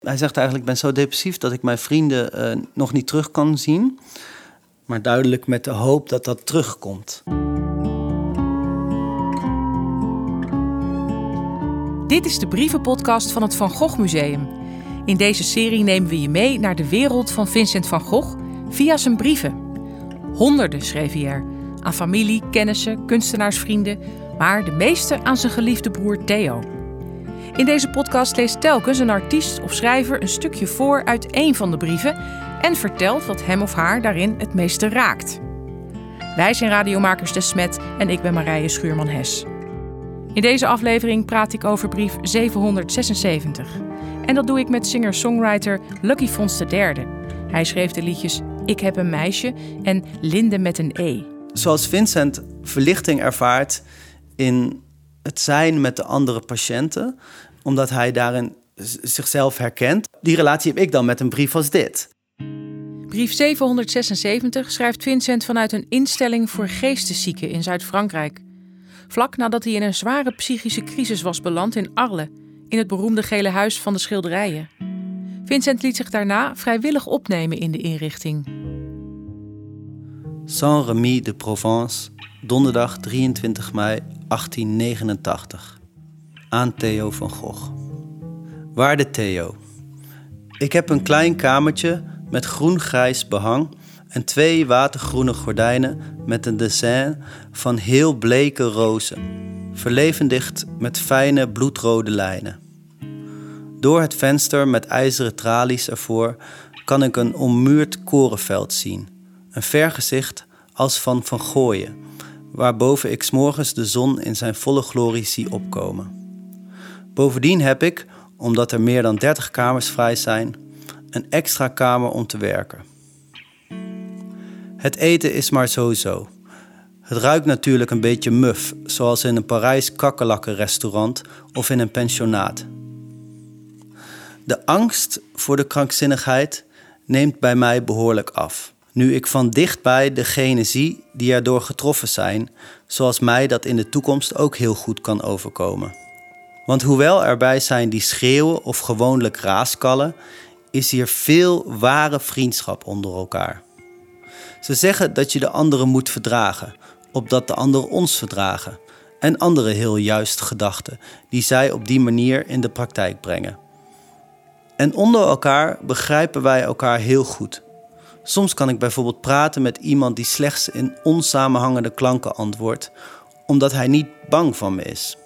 Hij zegt eigenlijk, ik ben zo depressief dat ik mijn vrienden uh, nog niet terug kan zien. Maar duidelijk met de hoop dat dat terugkomt. Dit is de brievenpodcast van het Van Gogh Museum. In deze serie nemen we je mee naar de wereld van Vincent van Gogh via zijn brieven. Honderden schreef hij er. Aan familie, kennissen, kunstenaarsvrienden, maar de meeste aan zijn geliefde broer Theo. In deze podcast leest telkens een artiest of schrijver een stukje voor uit één van de brieven en vertelt wat hem of haar daarin het meeste raakt. Wij zijn radiomakers De Smet en ik ben Marije Schuurman-Hes. In deze aflevering praat ik over brief 776. En dat doe ik met singer-songwriter Lucky Fons III. Hij schreef de liedjes Ik heb een meisje en Linde met een E. Zoals Vincent verlichting ervaart in het zijn met de andere patiënten, omdat hij daarin zichzelf herkent. Die relatie heb ik dan met een brief als dit. Brief 776 schrijft Vincent vanuit een instelling voor geesteszieken in Zuid-Frankrijk. Vlak nadat hij in een zware psychische crisis was beland in Arles, in het beroemde gele huis van de schilderijen. Vincent liet zich daarna vrijwillig opnemen in de inrichting. Saint-Remy de Provence, donderdag 23 mei 1889. Aan Theo van Gogh. Waarde Theo, ik heb een klein kamertje met groen-grijs behang en twee watergroene gordijnen met een dessin van heel bleke rozen, verlevendigd met fijne bloedrode lijnen. Door het venster met ijzeren tralies ervoor kan ik een ommuurd korenveld zien, een vergezicht als van Van Gooien, waarboven ik s'morgens de zon in zijn volle glorie zie opkomen. Bovendien heb ik, omdat er meer dan 30 kamers vrij zijn, een extra kamer om te werken. Het eten is maar zo-zo. Het ruikt natuurlijk een beetje muf, zoals in een Parijs kakkerlakkenrestaurant of in een pensionaat. De angst voor de krankzinnigheid neemt bij mij behoorlijk af. Nu ik van dichtbij degene zie die erdoor getroffen zijn, zoals mij dat in de toekomst ook heel goed kan overkomen. Want hoewel erbij zijn die schreeuwen of gewoonlijk raaskallen, is hier veel ware vriendschap onder elkaar. Ze zeggen dat je de anderen moet verdragen, opdat de anderen ons verdragen. En andere heel juist gedachten, die zij op die manier in de praktijk brengen. En onder elkaar begrijpen wij elkaar heel goed. Soms kan ik bijvoorbeeld praten met iemand die slechts in onsamenhangende klanken antwoordt, omdat hij niet bang van me is.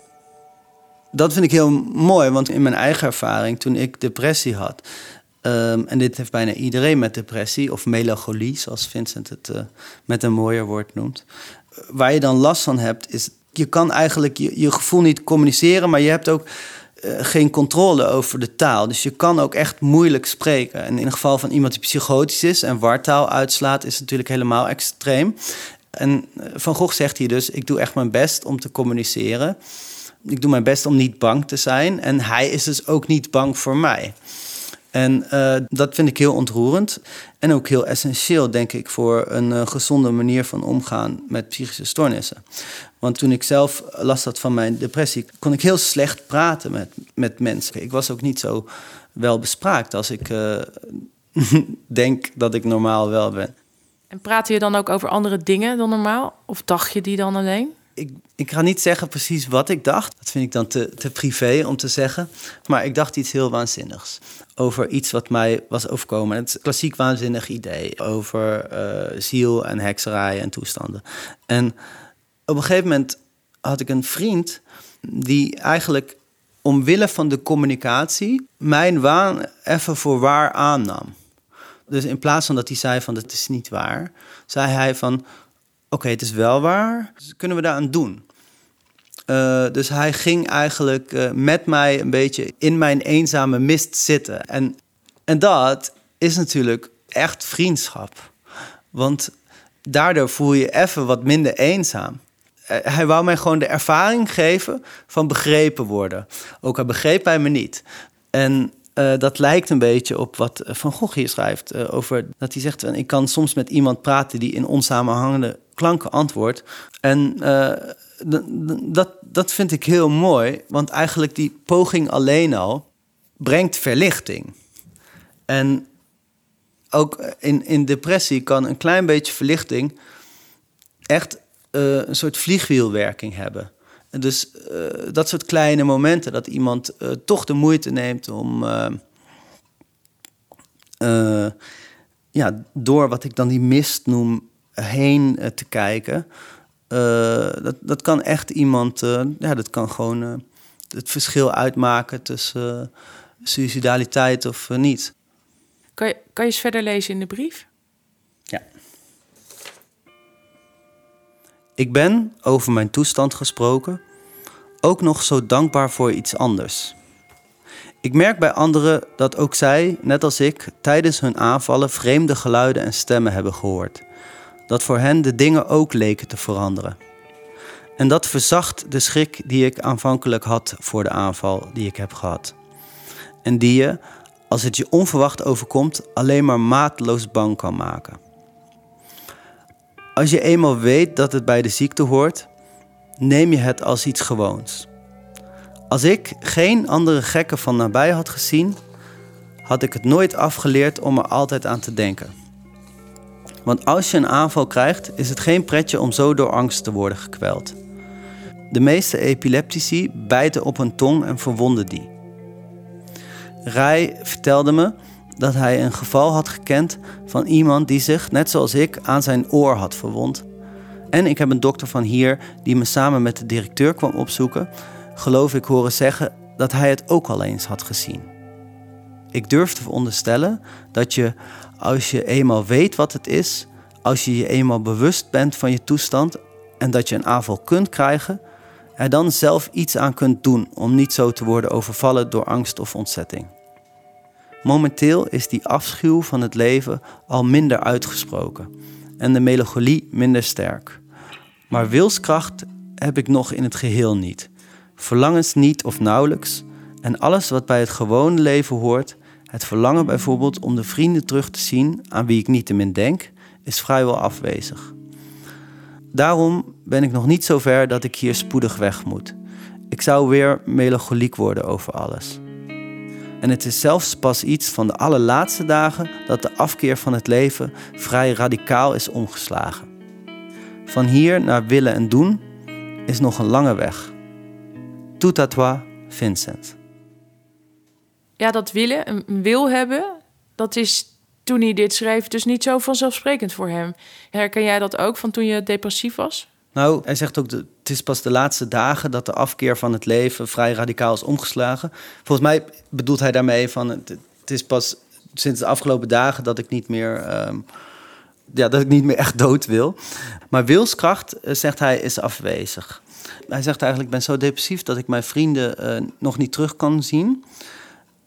Dat vind ik heel mooi, want in mijn eigen ervaring, toen ik depressie had, Ehm, en dit heeft bijna iedereen met depressie of melancholie, zoals Vincent het uh, met een mooier woord noemt. Waar je dan last van hebt, is je kan eigenlijk je, je gevoel niet communiceren, maar je hebt ook uh, geen controle over de taal. Dus je kan ook echt moeilijk spreken. En in het geval van iemand die psychotisch is en wartaal uitslaat, is het natuurlijk helemaal extreem. En eh, Van Gogh zegt hier dus: Ik doe echt mijn best om te communiceren. Ik doe mijn best om niet bang te zijn. En hij is dus ook niet bang voor mij. En uh, dat vind ik heel ontroerend. En ook heel essentieel, denk ik, voor een uh, gezonde manier van omgaan met psychische stoornissen. Want toen ik zelf last had van mijn depressie, kon ik heel slecht praten met, met mensen. Ik was ook niet zo wel bespraakt als ik uh, denk dat ik normaal wel ben. En praatte je dan ook over andere dingen dan normaal? Of dacht je die dan alleen? Ik, ik ga niet zeggen precies wat ik dacht. Dat vind ik dan te, te privé om te zeggen. Maar ik dacht iets heel waanzinnigs. Over iets wat mij was overkomen. Het klassiek waanzinnig idee. Over uh, ziel en hekserij en toestanden. En op een gegeven moment had ik een vriend die eigenlijk omwille van de communicatie mijn waan even voor waar aannam. Dus in plaats van dat hij zei van dat is niet waar, zei hij van oké, het is wel waar. Dus kunnen we daaraan doen? Uh, dus hij ging eigenlijk uh, met mij een beetje in mijn eenzame mist zitten. En, en dat is natuurlijk echt vriendschap. Want daardoor voel je even wat minder eenzaam. Uh, hij wou mij gewoon de ervaring geven van begrepen worden. Ook hij begreep hij me niet. En uh, dat lijkt een beetje op wat Van Gogh hier schrijft. Uh, over dat hij zegt: Ik kan soms met iemand praten die in onsamenhangende klanken antwoordt. En dat, dat vind ik heel mooi, want eigenlijk die poging alleen al brengt verlichting. En ook in, in depressie kan een klein beetje verlichting echt een soort vliegwielwerking hebben. Dus uh, dat soort kleine momenten dat iemand uh, toch de moeite neemt om ja, door wat ik dan die mist noem heen te kijken. dat, dat kan echt iemand, ja, dat kan gewoon het verschil uitmaken tussen suicidaliteit of niet. Kan je, kan je eens verder lezen in de brief? Ik ben, over mijn toestand gesproken, ook nog zo dankbaar voor iets anders. Ik merk bij anderen dat ook zij, net als ik, tijdens hun aanvallen vreemde geluiden en stemmen hebben gehoord. Dat voor hen de dingen ook leken te veranderen. En dat verzacht de schrik die ik aanvankelijk had voor de aanval die ik heb gehad. En die je, als het je onverwacht overkomt, alleen maar maatloos bang kan maken. Als je eenmaal weet dat het bij de ziekte hoort, neem je het als iets gewoons. Als ik geen andere gekken van nabij had gezien, had ik het nooit afgeleerd om er altijd aan te denken. Want als je een aanval krijgt, is het geen pretje om zo door angst te worden gekweld. De meeste epileptici bijten op hun tong en verwonden die. Rai vertelde me dat hij een geval had gekend van iemand die zich, net zoals ik, aan zijn oor had verwond. En ik heb een dokter van hier die me samen met de directeur kwam opzoeken, geloof ik horen zeggen dat hij het ook al eens had gezien. Ik durf te veronderstellen dat je, als je eenmaal weet wat het is, als je je eenmaal bewust bent van je toestand en dat je een aanval kunt krijgen, er dan zelf iets aan kunt doen om niet zo te worden overvallen door angst of ontzetting. Momenteel is die afschuw van het leven al minder uitgesproken en de melancholie minder sterk. Maar wilskracht heb ik nog in het geheel niet. Verlangens niet of nauwelijks. En alles wat bij het gewone leven hoort, het verlangen bijvoorbeeld om de vrienden terug te zien aan wie ik niet te min denk, is vrijwel afwezig. Daarom ben ik nog niet zo ver dat ik hier spoedig weg moet. Ik zou weer melancholiek worden over alles. En het is zelfs pas iets van de allerlaatste dagen dat de afkeer van het leven vrij radicaal is omgeslagen. Van hier naar willen en doen is nog een lange weg. Tout à toi, Vincent. Ja, dat willen, een wil hebben, dat is toen hij dit schreef dus niet zo vanzelfsprekend voor hem. Herken jij dat ook van toen je depressief was? Nou, hij zegt ook, het is pas de laatste dagen dat de afkeer van het leven vrij radicaal is omgeslagen. Volgens mij bedoelt hij daarmee van, het, is pas sinds de afgelopen dagen dat ik niet meer, ehm, ja, dat ik niet meer echt dood wil. Maar wilskracht, eh, zegt hij, is afwezig. Hij zegt eigenlijk, ik ben zo depressief dat ik mijn vrienden uh, nog niet terug kan zien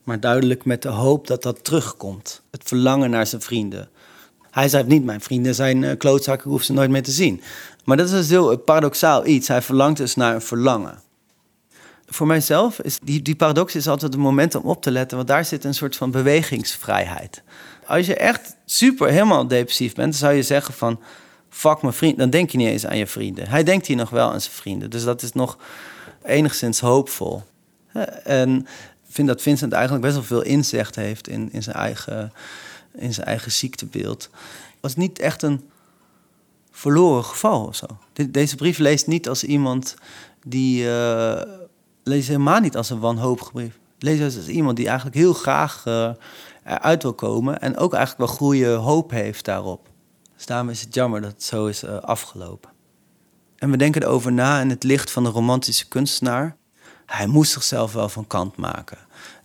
maar duidelijk met de hoop dat dat terugkomt. Het verlangen naar zijn vrienden. Hij zei niet, mijn vrienden zijn uh, klootzakken, ik hoef ze nooit meer te zien. Maar dat is dus heel paradoxaal iets. Hij verlangt dus naar een verlangen. Voor mijzelf is die, die paradox is altijd een moment om op te letten, want daar zit een soort van bewegingsvrijheid. Als je echt super helemaal depressief bent, dan zou je zeggen van fuck mijn vriend, dan denk je niet eens aan je vrienden. Hij denkt hier nog wel aan zijn vrienden, dus dat is nog enigszins hoopvol. En vind dat Vincent eigenlijk best wel veel inzicht heeft in, in, zijn, eigen, in zijn eigen ziektebeeld. Was niet echt een verloren geval of zo. Deze brief leest niet als iemand die. Uh, leest helemaal niet als een wanhopige brief. Lees als iemand die eigenlijk heel graag uh, eruit wil komen. En ook eigenlijk wel goede hoop heeft daarop. Dus daarom is het jammer dat het zo is uh, afgelopen. En we denken erover na in het licht van de romantische kunstenaar. Hij moest zichzelf wel van kant maken.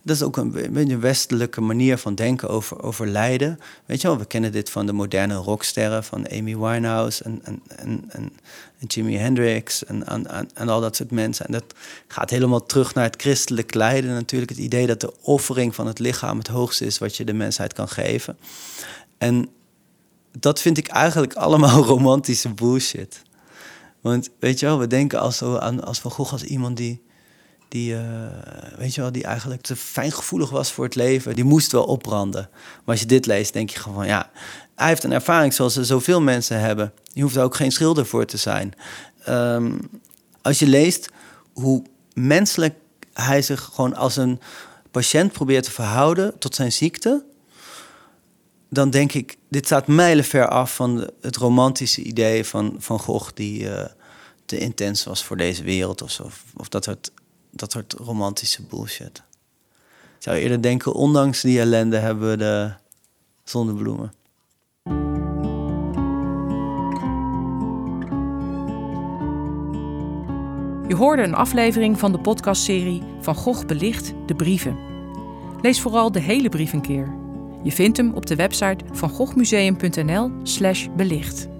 Dat is ook een beetje een westelijke manier van denken over, over lijden. Weet je wel, we kennen dit van de moderne rocksterren, van Amy Winehouse en, en, en, en Jimi Hendrix en, en, en, al dat soort mensen. En dat gaat helemaal terug naar het christelijk lijden natuurlijk. Het idee dat de offering van het lichaam het hoogste is wat je de mensheid kan geven. En dat vind ik eigenlijk allemaal romantische bullshit. Want weet je wel, we denken als, als Van Gogh als iemand die die, uh, weet je wel, die eigenlijk te fijngevoelig was voor het leven, die moest wel opbranden. Maar als je dit leest, denk je gewoon van ja, hij heeft een ervaring zoals er zoveel mensen hebben. Je hoeft er ook geen schilder voor te zijn. Um, als je leest hoe menselijk hij zich gewoon als een patiënt probeert te verhouden tot zijn ziekte, dan denk ik, dit staat mijlenver af van het romantische idee van Van Gogh die uh, te intens was voor deze wereld of zo. Of dat soort, dat soort romantische bullshit. Ik zou eerder denken, ondanks die ellende hebben we de zonnebloemen. Je hoorde een aflevering van de podcastserie Van Gogh belicht de brieven. Lees vooral de hele brief een keer. Je vindt hem op de website van goghmuseum.nl/belicht.